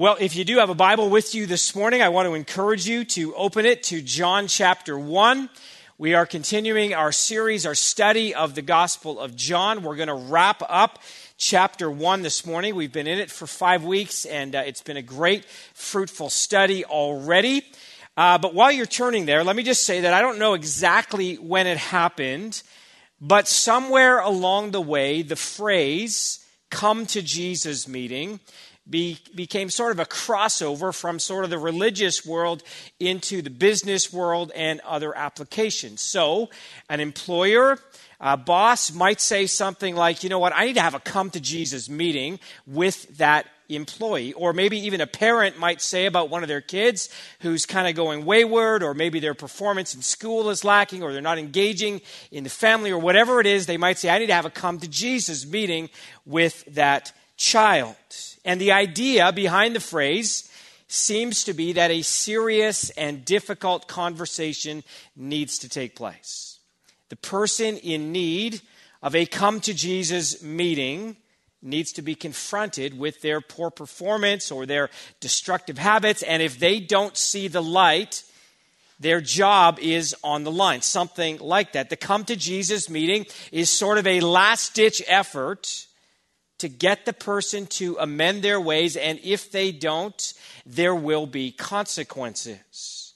Well, if you do have a Bible with you this morning, I want to encourage you to open it to John chapter 1. We are continuing our series, our study of the Gospel of John. We're going to wrap up chapter 1 this morning. We've been in it for five weeks, and uh, it's been a great, fruitful study already. Uh, but while you're turning there, let me just say that I don't know exactly when it happened, but somewhere along the way, the phrase, come to Jesus meeting, be, became sort of a crossover from sort of the religious world into the business world and other applications. So, an employer, a boss might say something like, you know what, I need to have a come to Jesus meeting with that employee. Or maybe even a parent might say about one of their kids who's kind of going wayward, or maybe their performance in school is lacking, or they're not engaging in the family, or whatever it is, they might say, I need to have a come to Jesus meeting with that child. And the idea behind the phrase seems to be that a serious and difficult conversation needs to take place. The person in need of a come to Jesus meeting needs to be confronted with their poor performance or their destructive habits. And if they don't see the light, their job is on the line. Something like that. The come to Jesus meeting is sort of a last ditch effort to get the person to amend their ways, and if they don't, there will be consequences.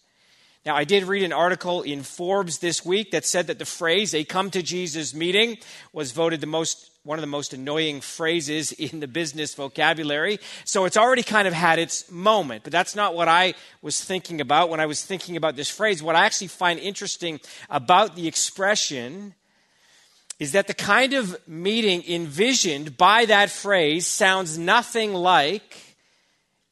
Now, I did read an article in Forbes this week that said that the phrase, a come to Jesus meeting, was voted the most, one of the most annoying phrases in the business vocabulary. So it's already kind of had its moment. But that's not what I was thinking about when I was thinking about this phrase. What I actually find interesting about the expression is that the kind of meeting envisioned by that phrase sounds nothing like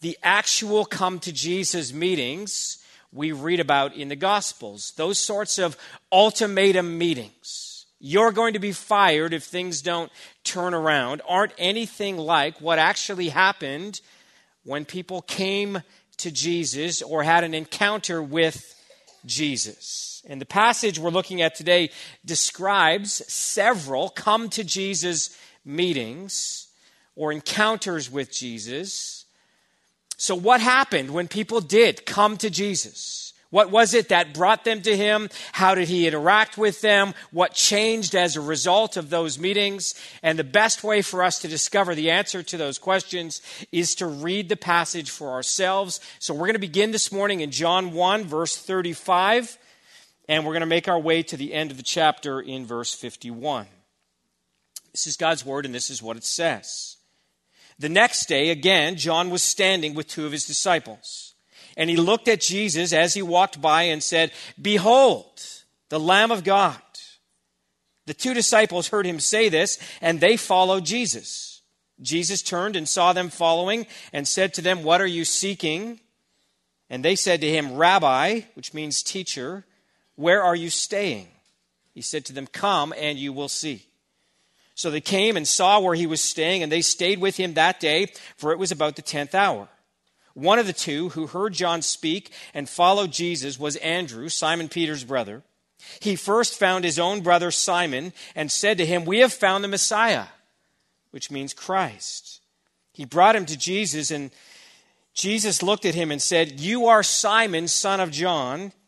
the actual come to Jesus meetings we read about in the Gospels. Those sorts of ultimatum meetings. You're going to be fired if things don't turn around, aren't anything like what actually happened when people came to Jesus or had an encounter with Jesus. And the passage we're looking at today describes several come to Jesus meetings or encounters with Jesus. So, what happened when people did come to Jesus? What was it that brought them to him? How did he interact with them? What changed as a result of those meetings? And the best way for us to discover the answer to those questions is to read the passage for ourselves. So we're going to begin this morning in John 1, verse 35 and we're going to make our way to the end of the chapter in verse 51. This is God's word, and this is what it says. The next day, again, John was standing with two of his disciples. And he looked at Jesus as he walked by and said, Behold, the Lamb of God. The two disciples heard him say this, and they followed Jesus. Jesus turned and saw them following and said to them, What are you seeking? And they said to him, Rabbi, which means teacher, where are you staying? He said to them, Come and you will see. So they came and saw where he was staying, and they stayed with him that day, for it was about the tenth hour. One of the two who heard John speak and followed Jesus was Andrew, Simon Peter's brother. He first found his own brother Simon and said to him, We have found the Messiah, which means Christ. He brought him to Jesus, and Jesus looked at him and said, You are Simon, son of John.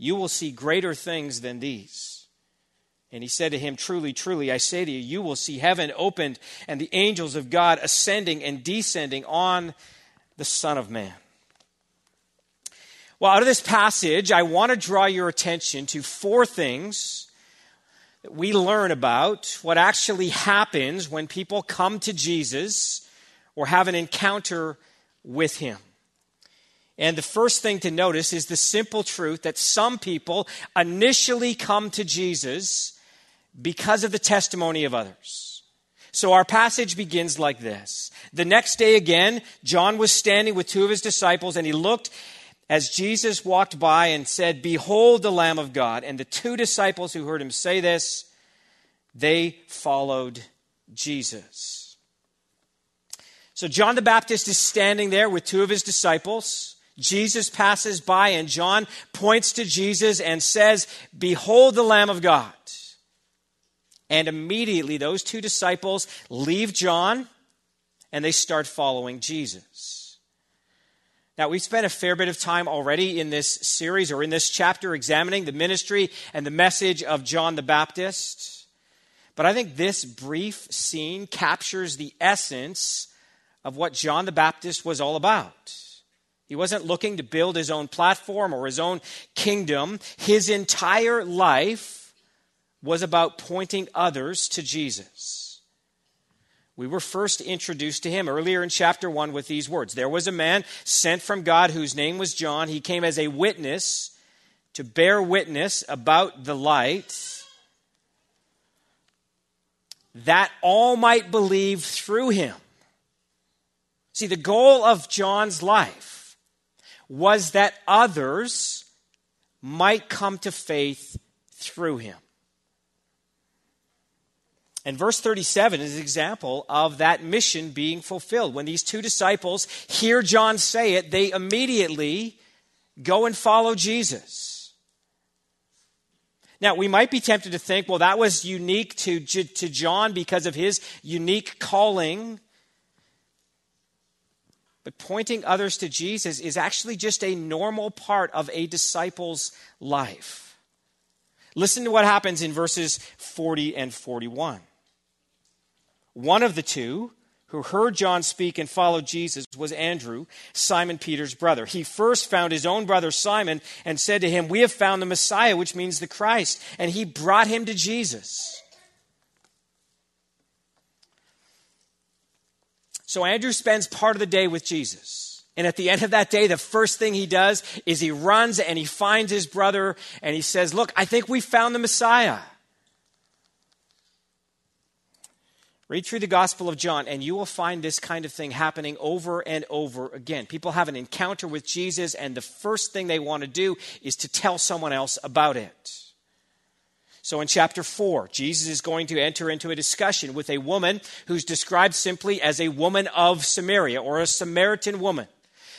You will see greater things than these. And he said to him, Truly, truly, I say to you, you will see heaven opened and the angels of God ascending and descending on the Son of Man. Well, out of this passage, I want to draw your attention to four things that we learn about what actually happens when people come to Jesus or have an encounter with him. And the first thing to notice is the simple truth that some people initially come to Jesus because of the testimony of others. So our passage begins like this. The next day again, John was standing with two of his disciples and he looked as Jesus walked by and said, Behold the Lamb of God. And the two disciples who heard him say this, they followed Jesus. So John the Baptist is standing there with two of his disciples. Jesus passes by, and John points to Jesus and says, Behold the Lamb of God. And immediately those two disciples leave John and they start following Jesus. Now, we've spent a fair bit of time already in this series or in this chapter examining the ministry and the message of John the Baptist. But I think this brief scene captures the essence of what John the Baptist was all about. He wasn't looking to build his own platform or his own kingdom. His entire life was about pointing others to Jesus. We were first introduced to him earlier in chapter 1 with these words There was a man sent from God whose name was John. He came as a witness to bear witness about the light, that all might believe through him. See, the goal of John's life was that others might come to faith through him. And verse 37 is an example of that mission being fulfilled. When these two disciples hear John say it, they immediately go and follow Jesus. Now, we might be tempted to think, well, that was unique to, to John because of his unique calling. But pointing others to Jesus is actually just a normal part of a disciple's life. Listen to what happens in verses 40 and 41. One of the two who heard John speak and followed Jesus was Andrew, Simon Peter's brother. He first found his own brother Simon and said to him, We have found the Messiah, which means the Christ. And he brought him to Jesus. So Andrew spends part of the day with Jesus. And at the end of that day, the first thing he does is he runs and he finds his brother and he says, Look, I think we found the Messiah. Read through the Gospel of John, and you will find this kind of thing happening over and over again. People have an encounter with Jesus, and the first thing they want to do is to tell someone else about it. So in chapter 4, Jesus is going to enter into a discussion with a woman who's described simply as a woman of Samaria or a Samaritan woman.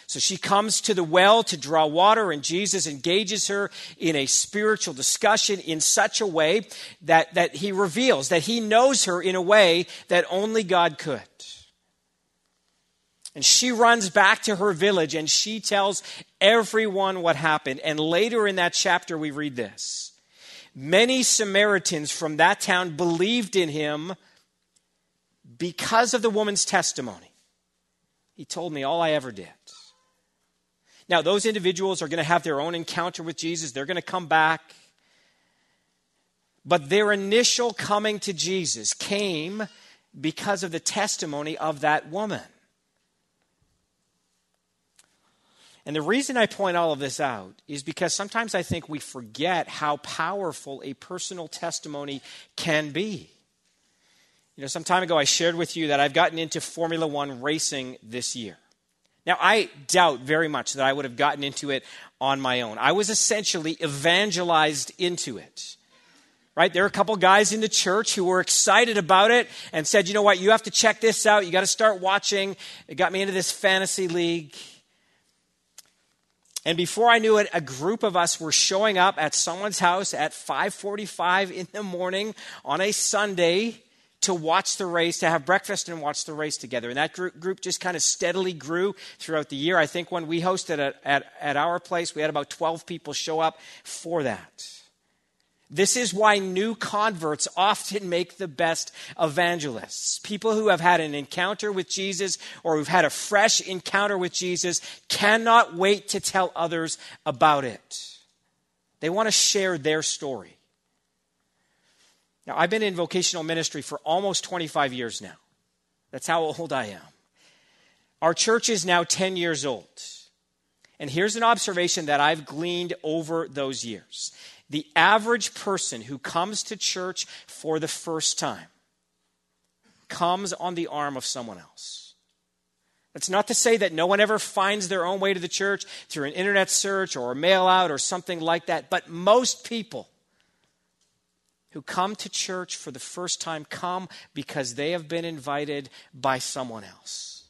So she comes to the well to draw water, and Jesus engages her in a spiritual discussion in such a way that, that he reveals that he knows her in a way that only God could. And she runs back to her village and she tells everyone what happened. And later in that chapter, we read this Many Samaritans from that town believed in him because of the woman's testimony. He told me all I ever did. Now, those individuals are going to have their own encounter with Jesus, they're going to come back. But their initial coming to Jesus came because of the testimony of that woman. And the reason I point all of this out is because sometimes I think we forget how powerful a personal testimony can be. You know, some time ago I shared with you that I've gotten into Formula One racing this year. Now, I doubt very much that I would have gotten into it on my own. I was essentially evangelized into it. Right? There are a couple guys in the church who were excited about it and said, you know what, you have to check this out. You got to start watching. It got me into this fantasy league. And before I knew it, a group of us were showing up at someone's house at 5:45 in the morning on a Sunday to watch the race, to have breakfast and watch the race together. And that group, group just kind of steadily grew throughout the year. I think when we hosted at, at, at our place, we had about 12 people show up for that. This is why new converts often make the best evangelists. People who have had an encounter with Jesus or who've had a fresh encounter with Jesus cannot wait to tell others about it. They want to share their story. Now, I've been in vocational ministry for almost 25 years now. That's how old I am. Our church is now 10 years old. And here's an observation that I've gleaned over those years the average person who comes to church for the first time comes on the arm of someone else. That's not to say that no one ever finds their own way to the church through an internet search or a mail out or something like that, but most people who come to church for the first time come because they have been invited by someone else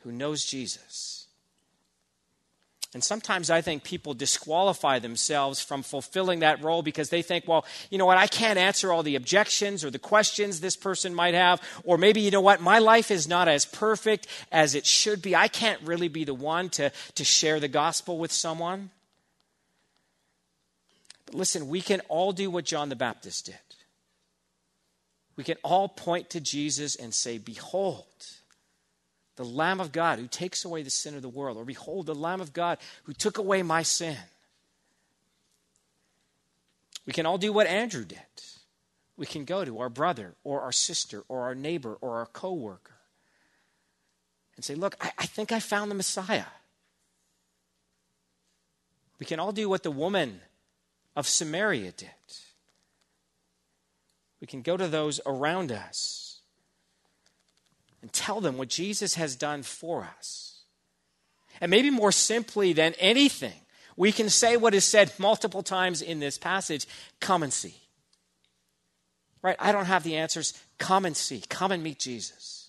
who knows Jesus. And sometimes I think people disqualify themselves from fulfilling that role because they think, well, you know what, I can't answer all the objections or the questions this person might have. Or maybe, you know what, my life is not as perfect as it should be. I can't really be the one to, to share the gospel with someone. But listen, we can all do what John the Baptist did. We can all point to Jesus and say, Behold, the Lamb of God who takes away the sin of the world. Or behold, the Lamb of God who took away my sin. We can all do what Andrew did. We can go to our brother or our sister or our neighbor or our coworker and say, Look, I, I think I found the Messiah. We can all do what the woman of Samaria did. We can go to those around us and tell them what Jesus has done for us. And maybe more simply than anything, we can say what is said multiple times in this passage come and see. Right? I don't have the answers. Come and see. Come and meet Jesus.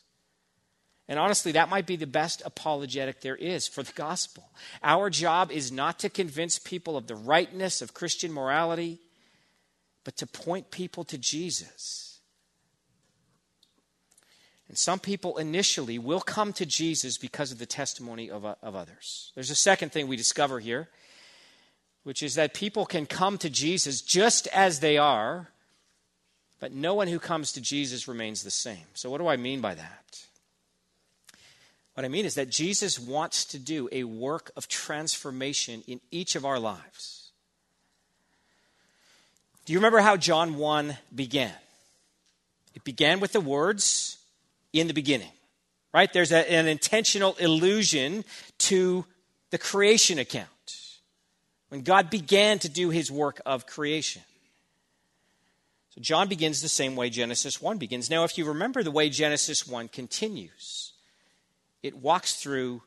And honestly, that might be the best apologetic there is for the gospel. Our job is not to convince people of the rightness of Christian morality, but to point people to Jesus and some people initially will come to Jesus because of the testimony of, uh, of others. There's a second thing we discover here, which is that people can come to Jesus just as they are, but no one who comes to Jesus remains the same. So, what do I mean by that? What I mean is that Jesus wants to do a work of transformation in each of our lives. Do you remember how John 1 began? It began with the words, in the beginning, right? There's a, an intentional allusion to the creation account when God began to do his work of creation. So John begins the same way Genesis 1 begins. Now, if you remember the way Genesis 1 continues, it walks through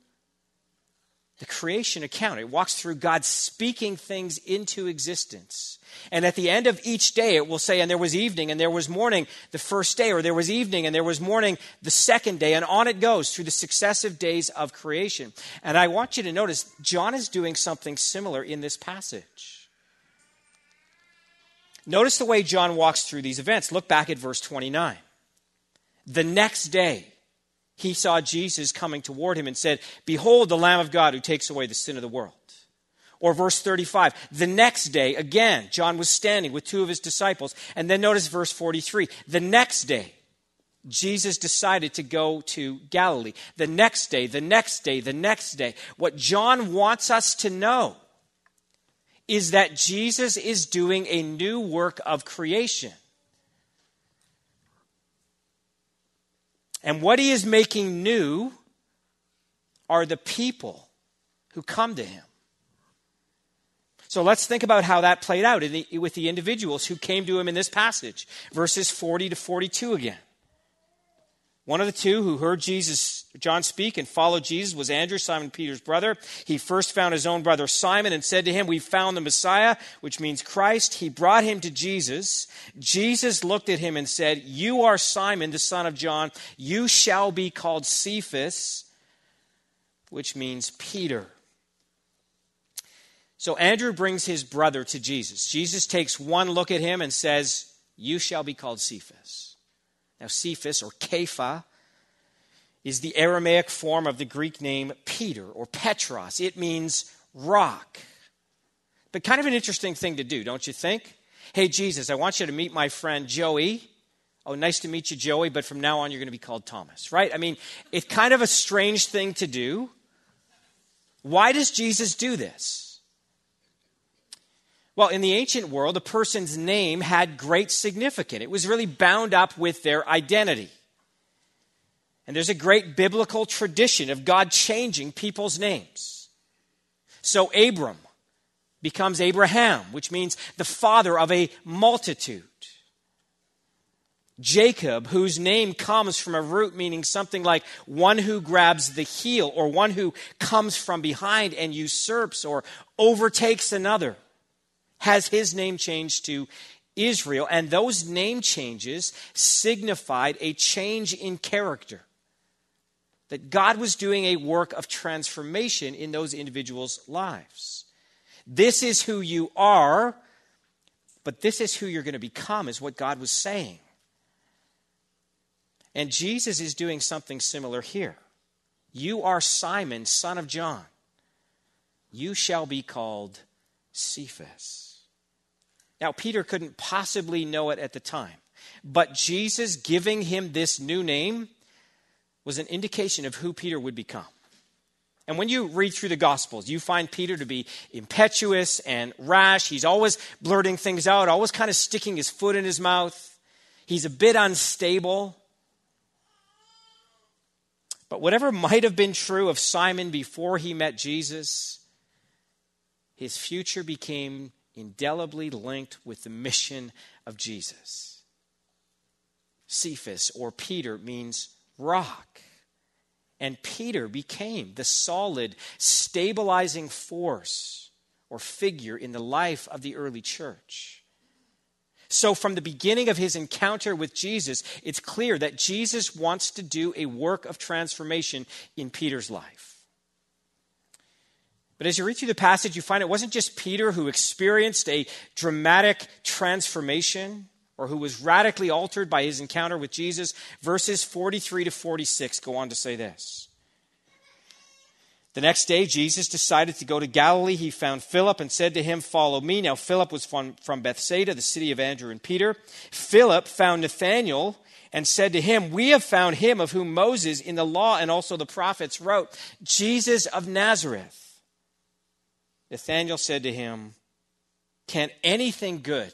the creation account. It walks through God speaking things into existence. And at the end of each day, it will say, and there was evening and there was morning the first day, or there was evening and there was morning the second day, and on it goes through the successive days of creation. And I want you to notice, John is doing something similar in this passage. Notice the way John walks through these events. Look back at verse 29. The next day, he saw Jesus coming toward him and said, Behold, the Lamb of God who takes away the sin of the world. Or verse 35, the next day, again, John was standing with two of his disciples. And then notice verse 43, the next day, Jesus decided to go to Galilee. The next day, the next day, the next day. What John wants us to know is that Jesus is doing a new work of creation. And what he is making new are the people who come to him. So let's think about how that played out the, with the individuals who came to him in this passage, verses 40 to 42 again. One of the two who heard Jesus, John speak and followed Jesus was Andrew, Simon Peter's brother. He first found his own brother Simon and said to him, We found the Messiah, which means Christ. He brought him to Jesus. Jesus looked at him and said, You are Simon, the son of John. You shall be called Cephas, which means Peter. So Andrew brings his brother to Jesus. Jesus takes one look at him and says, You shall be called Cephas. Now, Cephas or Kepha is the Aramaic form of the Greek name Peter or Petros. It means rock. but kind of an interesting thing to do, don't you think? Hey, Jesus, I want you to meet my friend Joey. Oh, nice to meet you, Joey, but from now on you're going to be called Thomas, right? I mean, it's kind of a strange thing to do. Why does Jesus do this? Well, in the ancient world, a person's name had great significance. It was really bound up with their identity. And there's a great biblical tradition of God changing people's names. So, Abram, becomes Abraham, which means the father of a multitude. Jacob, whose name comes from a root meaning something like one who grabs the heel or one who comes from behind and usurps or overtakes another, has his name changed to Israel. And those name changes signified a change in character. That God was doing a work of transformation in those individuals' lives. This is who you are, but this is who you're going to become, is what God was saying. And Jesus is doing something similar here. You are Simon, son of John. You shall be called Cephas. Now, Peter couldn't possibly know it at the time, but Jesus giving him this new name was an indication of who Peter would become. And when you read through the Gospels, you find Peter to be impetuous and rash. He's always blurting things out, always kind of sticking his foot in his mouth. He's a bit unstable. But whatever might have been true of Simon before he met Jesus, his future became indelibly linked with the mission of Jesus. Cephas, or Peter, means rock. And Peter became the solid, stabilizing force or figure in the life of the early church. So, from the beginning of his encounter with Jesus, it's clear that Jesus wants to do a work of transformation in Peter's life. But as you read through the passage, you find it wasn't just Peter who experienced a dramatic transformation or who was radically altered by his encounter with Jesus. Verses 43 to 46 go on to say this. The next day, Jesus decided to go to Galilee. He found Philip and said to him, Follow me. Now, Philip was from, from Bethsaida, the city of Andrew and Peter. Philip found Nathanael and said to him, We have found him of whom Moses in the law and also the prophets wrote, Jesus of Nazareth. Nathanael said to him, Can anything good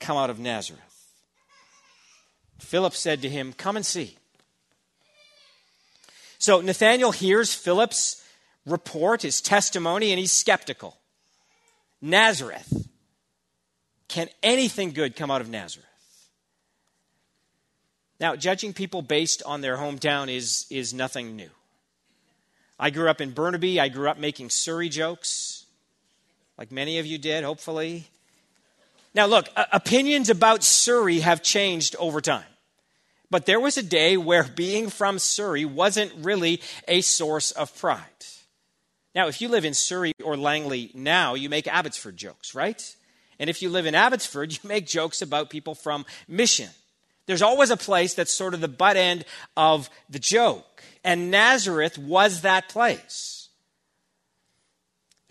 come out of Nazareth. Philip said to him, Come and see. So Nathanael hears Philip's report, his testimony, and he's skeptical. Nazareth. Can anything good come out of Nazareth? Now, judging people based on their hometown is, is nothing new. I grew up in Burnaby. I grew up making Surrey jokes, like many of you did, hopefully. Now, look, opinions about Surrey have changed over time. But there was a day where being from Surrey wasn't really a source of pride. Now, if you live in Surrey or Langley now, you make Abbotsford jokes, right? And if you live in Abbotsford, you make jokes about people from Mission. There's always a place that's sort of the butt end of the joke. And Nazareth was that place.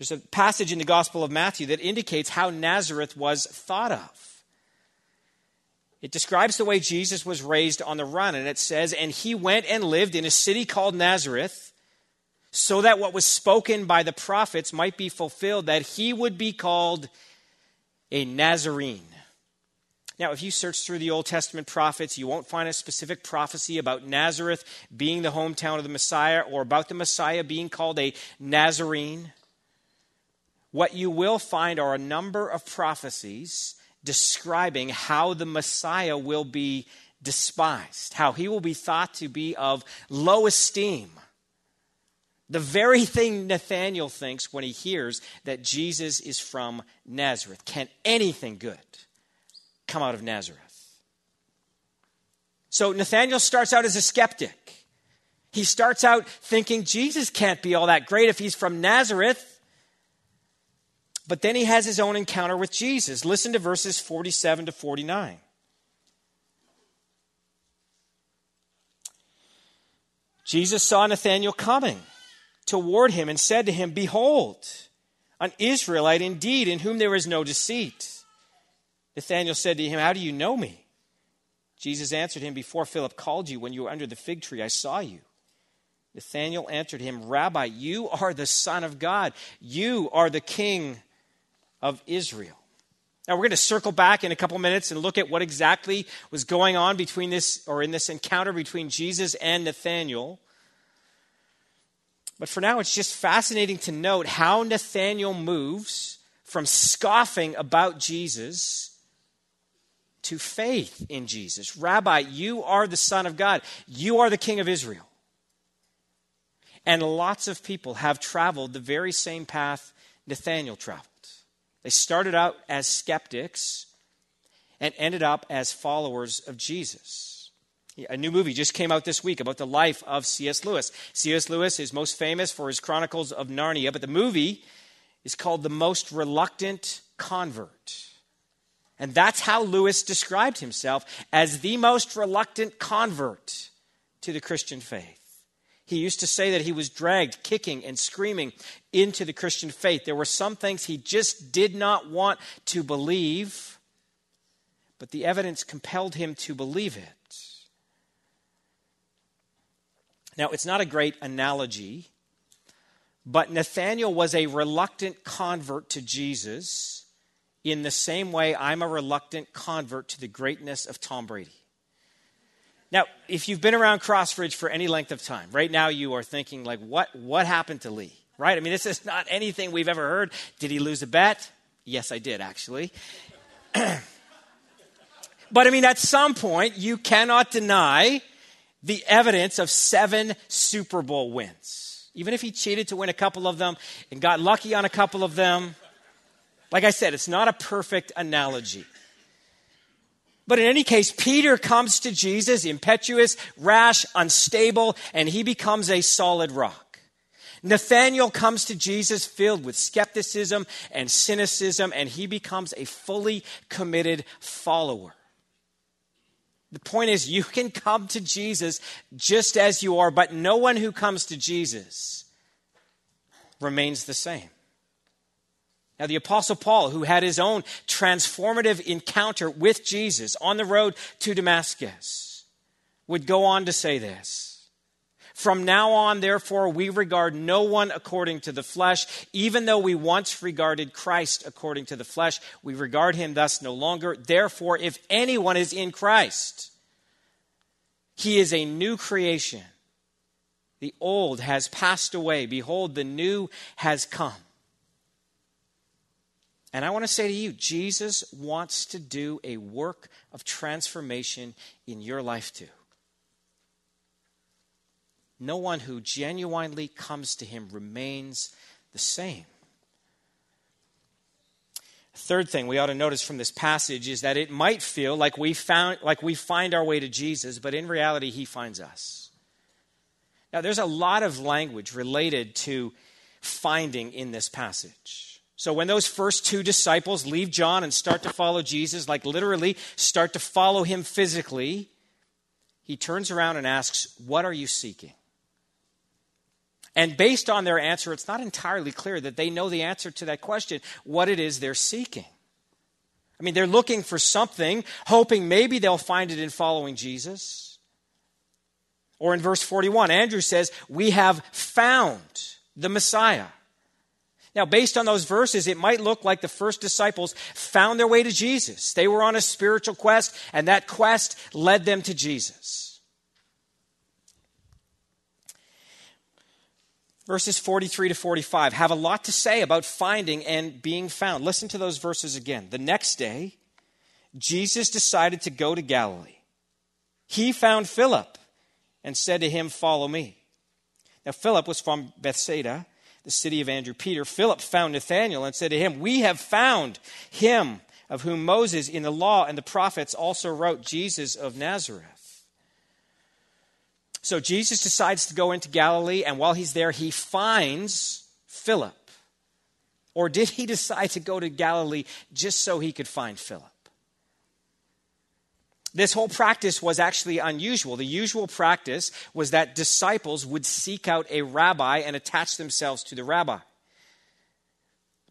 There's a passage in the Gospel of Matthew that indicates how Nazareth was thought of. It describes the way Jesus was raised on the run, and it says, And he went and lived in a city called Nazareth, so that what was spoken by the prophets might be fulfilled, that he would be called a Nazarene. Now, if you search through the Old Testament prophets, you won't find a specific prophecy about Nazareth being the hometown of the Messiah or about the Messiah being called a Nazarene what you will find are a number of prophecies describing how the Messiah will be despised, how he will be thought to be of low esteem. The very thing Nathanael thinks when he hears that Jesus is from Nazareth. Can anything good come out of Nazareth? So Nathanael starts out as a skeptic. He starts out thinking Jesus can't be all that great if he's from Nazareth. But then he has his own encounter with Jesus. Listen to verses 47 to 49. Jesus saw Nathanael coming toward him and said to him, Behold, an Israelite indeed, in whom there is no deceit. Nathanael said to him, How do you know me? Jesus answered him, Before Philip called you, when you were under the fig tree, I saw you. Nathanael answered him, Rabbi, you are the Son of God. You are the King of Israel. Now we're going to circle back in a couple minutes and look at what exactly was going on between this or in this encounter between Jesus and Nathanael. But for now, it's just fascinating to note how Nathanael moves from scoffing about Jesus to faith in Jesus. Rabbi, you are the Son of God, you are the King of Israel. And lots of people have traveled the very same path Nathanael traveled. They started out as skeptics and ended up as followers of Jesus. A new movie just came out this week about the life of C.S. Lewis. C.S. Lewis is most famous for his Chronicles of Narnia, but the movie is called The Most Reluctant Convert. And that's how Lewis described himself as the most reluctant convert to the Christian faith. He used to say that he was dragged kicking and screaming into the Christian faith. There were some things he just did not want to believe, but the evidence compelled him to believe it. Now, it's not a great analogy, but Nathanael was a reluctant convert to Jesus in the same way I'm a reluctant convert to the greatness of Tom Brady. Now, if you've been around Crossridge for any length of time, right now you are thinking, like, what, what happened to Lee? Right? I mean, this is not anything we've ever heard. Did he lose a bet? Yes, I did, actually. but I mean, at some point, you cannot deny the evidence of seven Super Bowl wins. Even if he cheated to win a couple of them and got lucky on a couple of them, like I said, it's not a perfect analogy. But in any case, Peter comes to Jesus impetuous, rash, unstable, and he becomes a solid rock. Nathanael comes to Jesus filled with skepticism and cynicism, and he becomes a fully committed follower. The point is, you can come to Jesus just as you are, but no one who comes to Jesus remains the same. Now, the Apostle Paul, who had his own transformative encounter with Jesus on the road to Damascus, would go on to say this. From now on, therefore, we regard no one according to the flesh, even though we once regarded Christ according to the flesh. We regard him thus no longer. Therefore, if anyone is in Christ, he is a new creation. The old has passed away. Behold, the new has come. And I want to say to you, Jesus wants to do a work of transformation in your life too. No one who genuinely comes to him remains the same. Third thing we ought to notice from this passage is that it might feel like we found like we find our way to Jesus, but in reality he finds us. Now there's a lot of language related to finding in this passage. So when those first two disciples leave John and start to follow Jesus, like literally start to follow him physically, he turns around and asks, What are you seeking? And based on their answer, it's not entirely clear that they know the answer to that question, what it is they're seeking. I mean, they're looking for something, hoping maybe they'll find it in following Jesus. Or in verse 41, Andrew says, We have found the Messiah. Now, based on those verses, it might look like the first disciples found their way to Jesus. They were on a spiritual quest, and that quest led them to Jesus. Verses 43 to 45 have a lot to say about finding and being found. Listen to those verses again. The next day, Jesus decided to go to Galilee. He found Philip and said to him, Follow me. Now, Philip was from Bethsaida the city of Andrew Peter, Philip found Nathanael and said to him, We have found him of whom Moses in the law and the prophets also wrote, Jesus of Nazareth. So Jesus decides to go into Galilee, and while he's there, he finds Philip. Or did he decide to go to Galilee just so he could find Philip? This whole practice was actually unusual. The usual practice was that disciples would seek out a rabbi and attach themselves to the rabbi.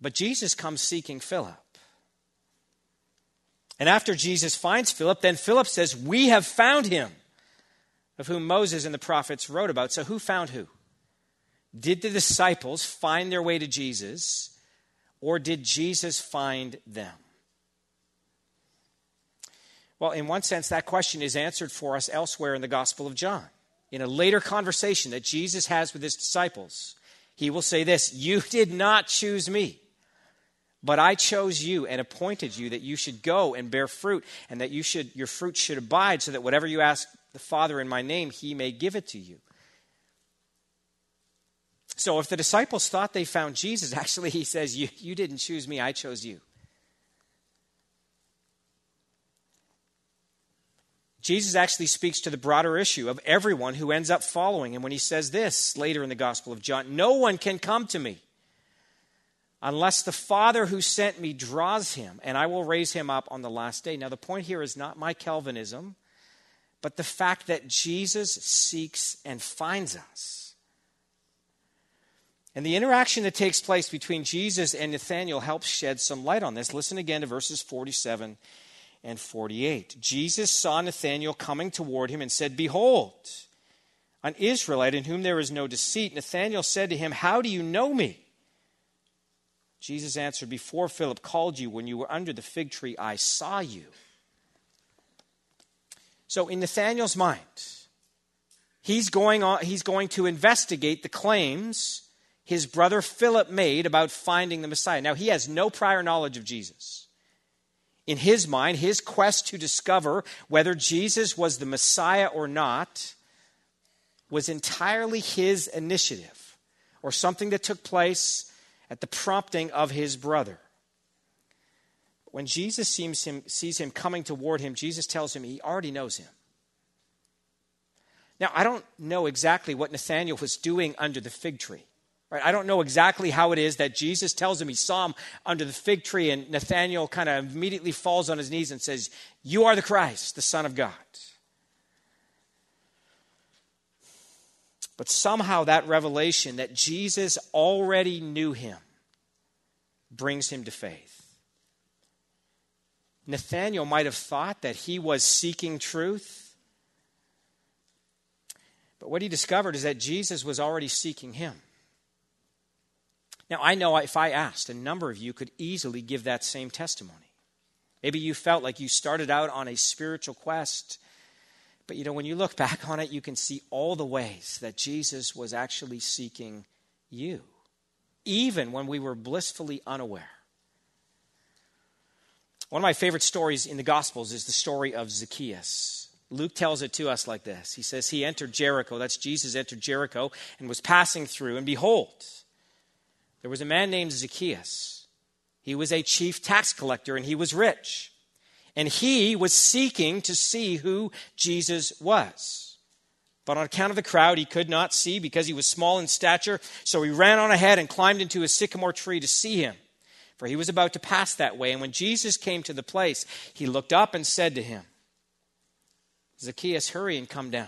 But Jesus comes seeking Philip. And after Jesus finds Philip, then Philip says, We have found him, of whom Moses and the prophets wrote about. So who found who? Did the disciples find their way to Jesus, or did Jesus find them? Well, in one sense, that question is answered for us elsewhere in the Gospel of John. In a later conversation that Jesus has with his disciples, he will say this You did not choose me, but I chose you and appointed you that you should go and bear fruit, and that you should, your fruit should abide, so that whatever you ask the Father in my name, he may give it to you. So if the disciples thought they found Jesus, actually, he says, You, you didn't choose me, I chose you. Jesus actually speaks to the broader issue of everyone who ends up following him when he says this later in the Gospel of John No one can come to me unless the Father who sent me draws him, and I will raise him up on the last day. Now, the point here is not my Calvinism, but the fact that Jesus seeks and finds us. And the interaction that takes place between Jesus and Nathanael helps shed some light on this. Listen again to verses 47 and 48. Jesus saw Nathanael coming toward him and said, Behold, an Israelite in whom there is no deceit. Nathanael said to him, How do you know me? Jesus answered, Before Philip called you, when you were under the fig tree, I saw you. So, in Nathanael's mind, he's going, on, he's going to investigate the claims his brother Philip made about finding the Messiah. Now, he has no prior knowledge of Jesus in his mind, his quest to discover whether Jesus was the Messiah or not was entirely his initiative or something that took place at the prompting of his brother. When Jesus sees him, sees him coming toward him, Jesus tells him he already knows him. Now, I don't know exactly what Nathanael was doing under the fig tree. Right? I don't know exactly how it is that Jesus tells him he saw him under the fig tree, and Nathanael kind of immediately falls on his knees and says, You are the Christ, the Son of God. But somehow that revelation that Jesus already knew him brings him to faith. Nathanael might have thought that he was seeking truth. But what he discovered is that Jesus was already seeking him. Now, I know if I asked, a number of you could easily give that same testimony. Maybe you felt like you started out on a spiritual quest, but you know, when you look back on it, you can see all the ways that Jesus was actually seeking you, even when we were blissfully unaware. One of my favorite stories in the Gospels is the story of Zacchaeus. Luke tells it to us like this He says, He entered Jericho, that's Jesus entered Jericho, and was passing through, and behold, there was a man named Zacchaeus. He was a chief tax collector and he was rich. And he was seeking to see who Jesus was. But on account of the crowd, he could not see because he was small in stature. So he ran on ahead and climbed into a sycamore tree to see him, for he was about to pass that way. And when Jesus came to the place, he looked up and said to him, Zacchaeus, hurry and come down.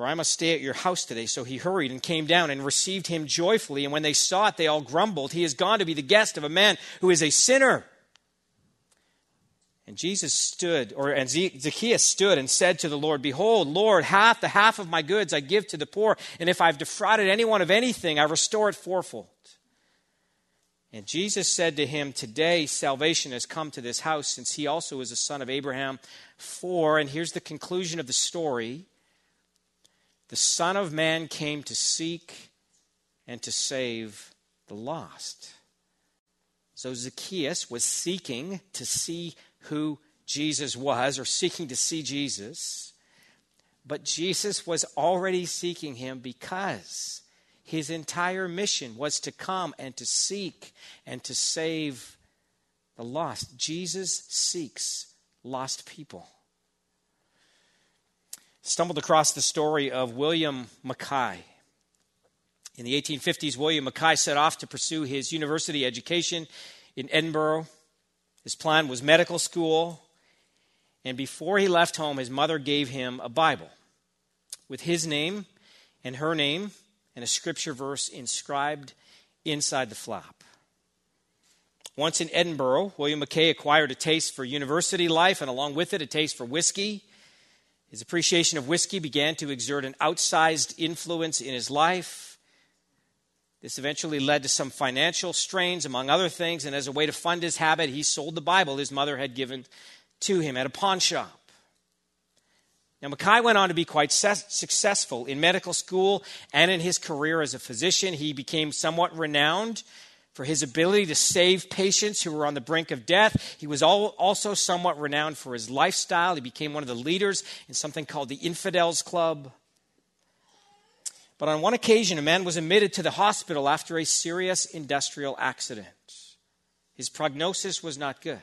for I must stay at your house today. So he hurried and came down and received him joyfully. And when they saw it, they all grumbled, He has gone to be the guest of a man who is a sinner. And Jesus stood, or and Zacchaeus stood and said to the Lord, Behold, Lord, half the half of my goods I give to the poor, and if I've defrauded anyone of anything, I restore it fourfold. And Jesus said to him, Today salvation has come to this house, since he also is a son of Abraham. For, and here's the conclusion of the story the Son of Man came to seek and to save the lost. So Zacchaeus was seeking to see who Jesus was, or seeking to see Jesus. But Jesus was already seeking him because his entire mission was to come and to seek and to save the lost. Jesus seeks lost people stumbled across the story of William Mackay. In the 1850s, William Mackay set off to pursue his university education in Edinburgh. His plan was medical school, and before he left home, his mother gave him a Bible with his name and her name and a scripture verse inscribed inside the flap. Once in Edinburgh, William Mackay acquired a taste for university life and, along with it, a taste for whiskey. His appreciation of whiskey began to exert an outsized influence in his life. This eventually led to some financial strains, among other things, and as a way to fund his habit, he sold the Bible his mother had given to him at a pawn shop. Now, Mackay went on to be quite successful in medical school and in his career as a physician. He became somewhat renowned for his ability to save patients who were on the brink of death. He was also somewhat renowned for his lifestyle. He became one of the leaders in something called the Infidels Club. But on one occasion, a man was admitted to the hospital after a serious industrial accident. His prognosis was not good.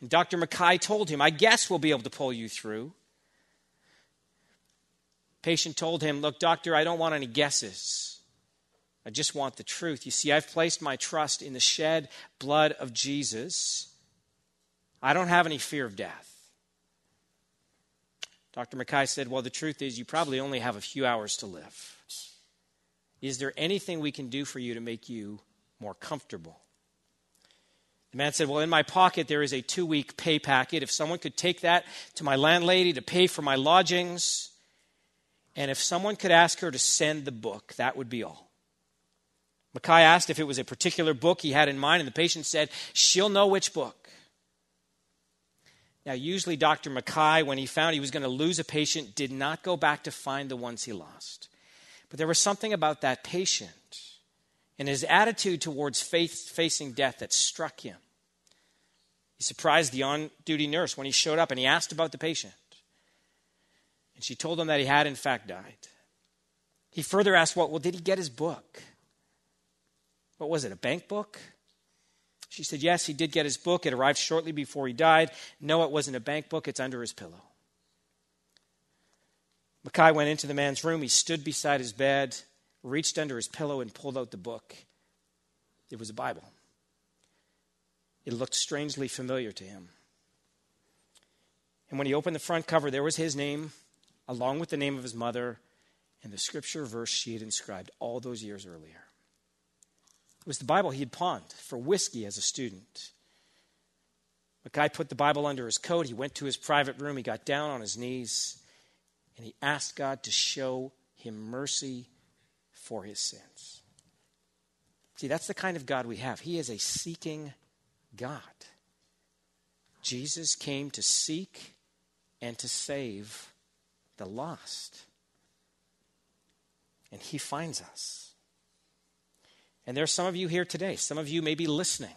And Dr. Mackay told him, I guess we'll be able to pull you through. Patient told him, Look, doctor, I don't want any guesses. I just want the truth. You see, I've placed my trust in the shed blood of Jesus. I don't have any fear of death. Dr. Mackay said, Well, the truth is, you probably only have a few hours to live. Is there anything we can do for you to make you more comfortable? The man said, Well, in my pocket there is a two week pay packet. If someone could take that to my landlady to pay for my lodgings, and if someone could ask her to send the book, that would be all. Mackay asked if it was a particular book he had in mind, and the patient said, She'll know which book. Now, usually, Dr. Mackay, when he found he was going to lose a patient, did not go back to find the ones he lost. But there was something about that patient and his attitude towards faith, facing death that struck him. He surprised the on duty nurse when he showed up and he asked about the patient. And she told him that he had, in fact, died. He further asked, What? Well, did he get his book? What was it, a bank book? She said, Yes, he did get his book. It arrived shortly before he died. No, it wasn't a bank book, it's under his pillow. Mackay went into the man's room. He stood beside his bed, reached under his pillow, and pulled out the book. It was a Bible. It looked strangely familiar to him. And when he opened the front cover, there was his name along with the name of his mother and the scripture verse she had inscribed all those years earlier. It was the Bible he had pawned for whiskey as a student. Mackay put the Bible under his coat. He went to his private room. He got down on his knees and he asked God to show him mercy for his sins. See, that's the kind of God we have. He is a seeking God. Jesus came to seek and to save the lost. And He finds us. And there are some of you here today, some of you may be listening,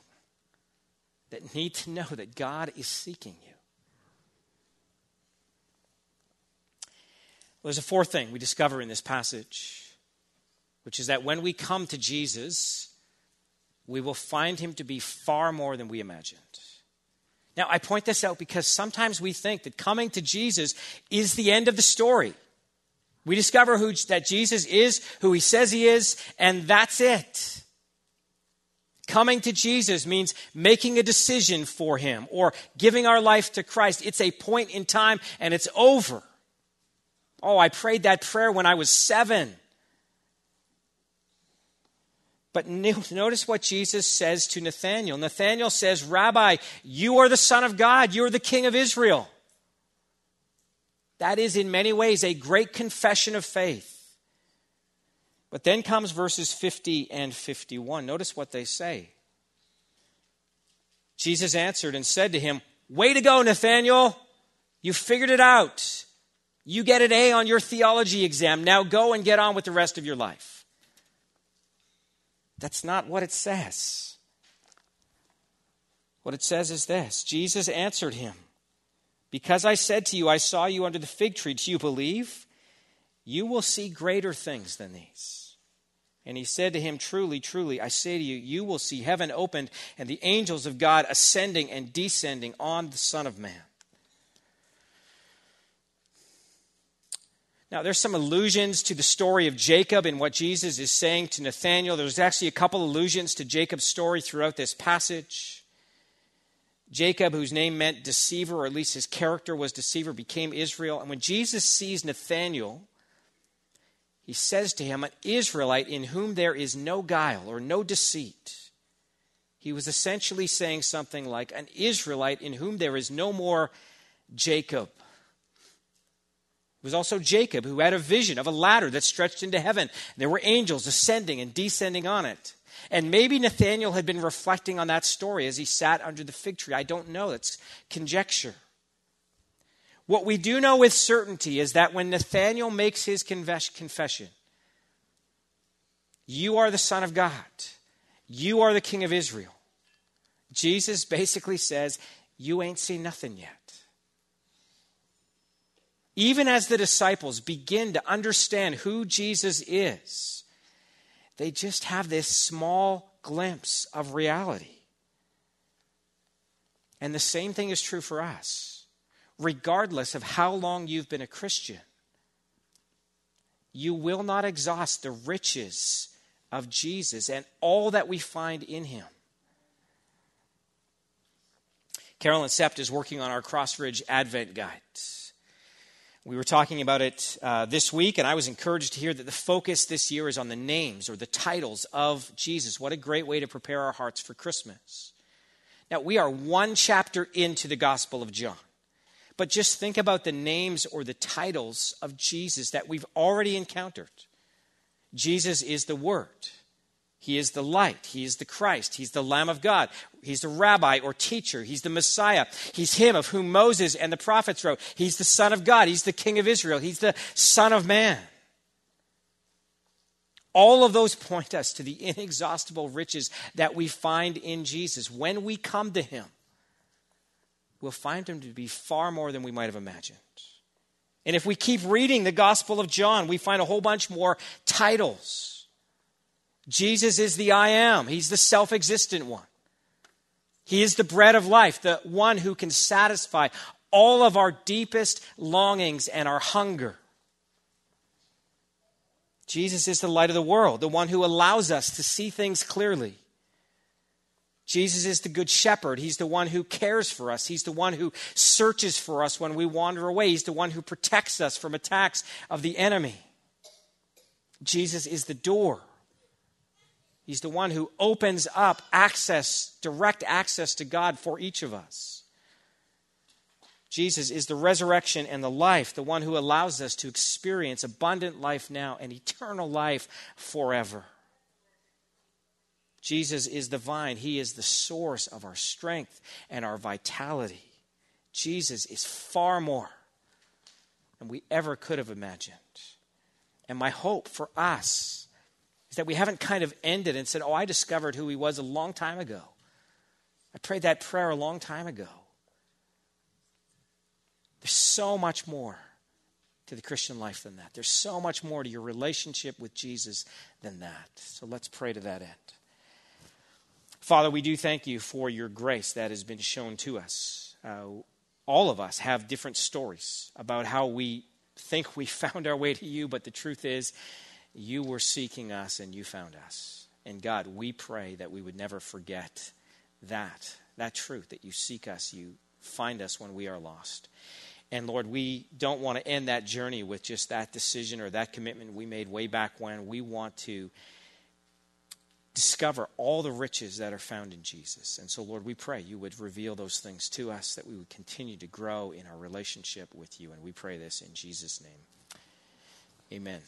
that need to know that God is seeking you. Well, there's a fourth thing we discover in this passage, which is that when we come to Jesus, we will find him to be far more than we imagined. Now, I point this out because sometimes we think that coming to Jesus is the end of the story. We discover who, that Jesus is who he says he is, and that's it. Coming to Jesus means making a decision for him or giving our life to Christ. It's a point in time and it's over. Oh, I prayed that prayer when I was seven. But notice what Jesus says to Nathanael. Nathanael says, Rabbi, you are the Son of God, you are the King of Israel. That is, in many ways, a great confession of faith. But then comes verses 50 and 51. Notice what they say. Jesus answered and said to him, Way to go, Nathanael. You figured it out. You get an A on your theology exam. Now go and get on with the rest of your life. That's not what it says. What it says is this Jesus answered him, Because I said to you, I saw you under the fig tree, do you believe? You will see greater things than these. And he said to him, Truly, truly, I say to you, you will see heaven opened and the angels of God ascending and descending on the Son of Man. Now, there's some allusions to the story of Jacob and what Jesus is saying to Nathanael. There's actually a couple allusions to Jacob's story throughout this passage. Jacob, whose name meant deceiver, or at least his character was deceiver, became Israel. And when Jesus sees Nathanael, he says to him, An Israelite in whom there is no guile or no deceit. He was essentially saying something like, An Israelite in whom there is no more Jacob. It was also Jacob who had a vision of a ladder that stretched into heaven. There were angels ascending and descending on it. And maybe Nathanael had been reflecting on that story as he sat under the fig tree. I don't know. That's conjecture. What we do know with certainty is that when Nathanael makes his confession, you are the Son of God, you are the King of Israel, Jesus basically says, You ain't seen nothing yet. Even as the disciples begin to understand who Jesus is, they just have this small glimpse of reality. And the same thing is true for us regardless of how long you've been a Christian. You will not exhaust the riches of Jesus and all that we find in him. Carolyn Sept is working on our Crossridge Advent Guide. We were talking about it uh, this week, and I was encouraged to hear that the focus this year is on the names or the titles of Jesus. What a great way to prepare our hearts for Christmas. Now, we are one chapter into the Gospel of John. But just think about the names or the titles of Jesus that we've already encountered. Jesus is the Word. He is the light. He is the Christ. He's the Lamb of God. He's the rabbi or teacher. He's the Messiah. He's him of whom Moses and the prophets wrote. He's the Son of God. He's the King of Israel. He's the Son of Man. All of those point us to the inexhaustible riches that we find in Jesus when we come to him we'll find him to be far more than we might have imagined. And if we keep reading the Gospel of John, we find a whole bunch more titles. Jesus is the I am, he's the self existent one. He is the bread of life, the one who can satisfy all of our deepest longings and our hunger. Jesus is the light of the world, the one who allows us to see things clearly. Jesus is the good shepherd. He's the one who cares for us. He's the one who searches for us when we wander away. He's the one who protects us from attacks of the enemy. Jesus is the door. He's the one who opens up access, direct access to God for each of us. Jesus is the resurrection and the life, the one who allows us to experience abundant life now and eternal life forever. Jesus is the vine, He is the source of our strength and our vitality. Jesus is far more than we ever could have imagined. And my hope for us that we haven't kind of ended and said, Oh, I discovered who He was a long time ago. I prayed that prayer a long time ago. There's so much more to the Christian life than that. There's so much more to your relationship with Jesus than that. So let's pray to that end. Father, we do thank you for your grace that has been shown to us. Uh, all of us have different stories about how we think we found our way to you, but the truth is, you were seeking us and you found us. And God, we pray that we would never forget that, that truth, that you seek us, you find us when we are lost. And Lord, we don't want to end that journey with just that decision or that commitment we made way back when. We want to discover all the riches that are found in Jesus. And so, Lord, we pray you would reveal those things to us, that we would continue to grow in our relationship with you. And we pray this in Jesus' name. Amen.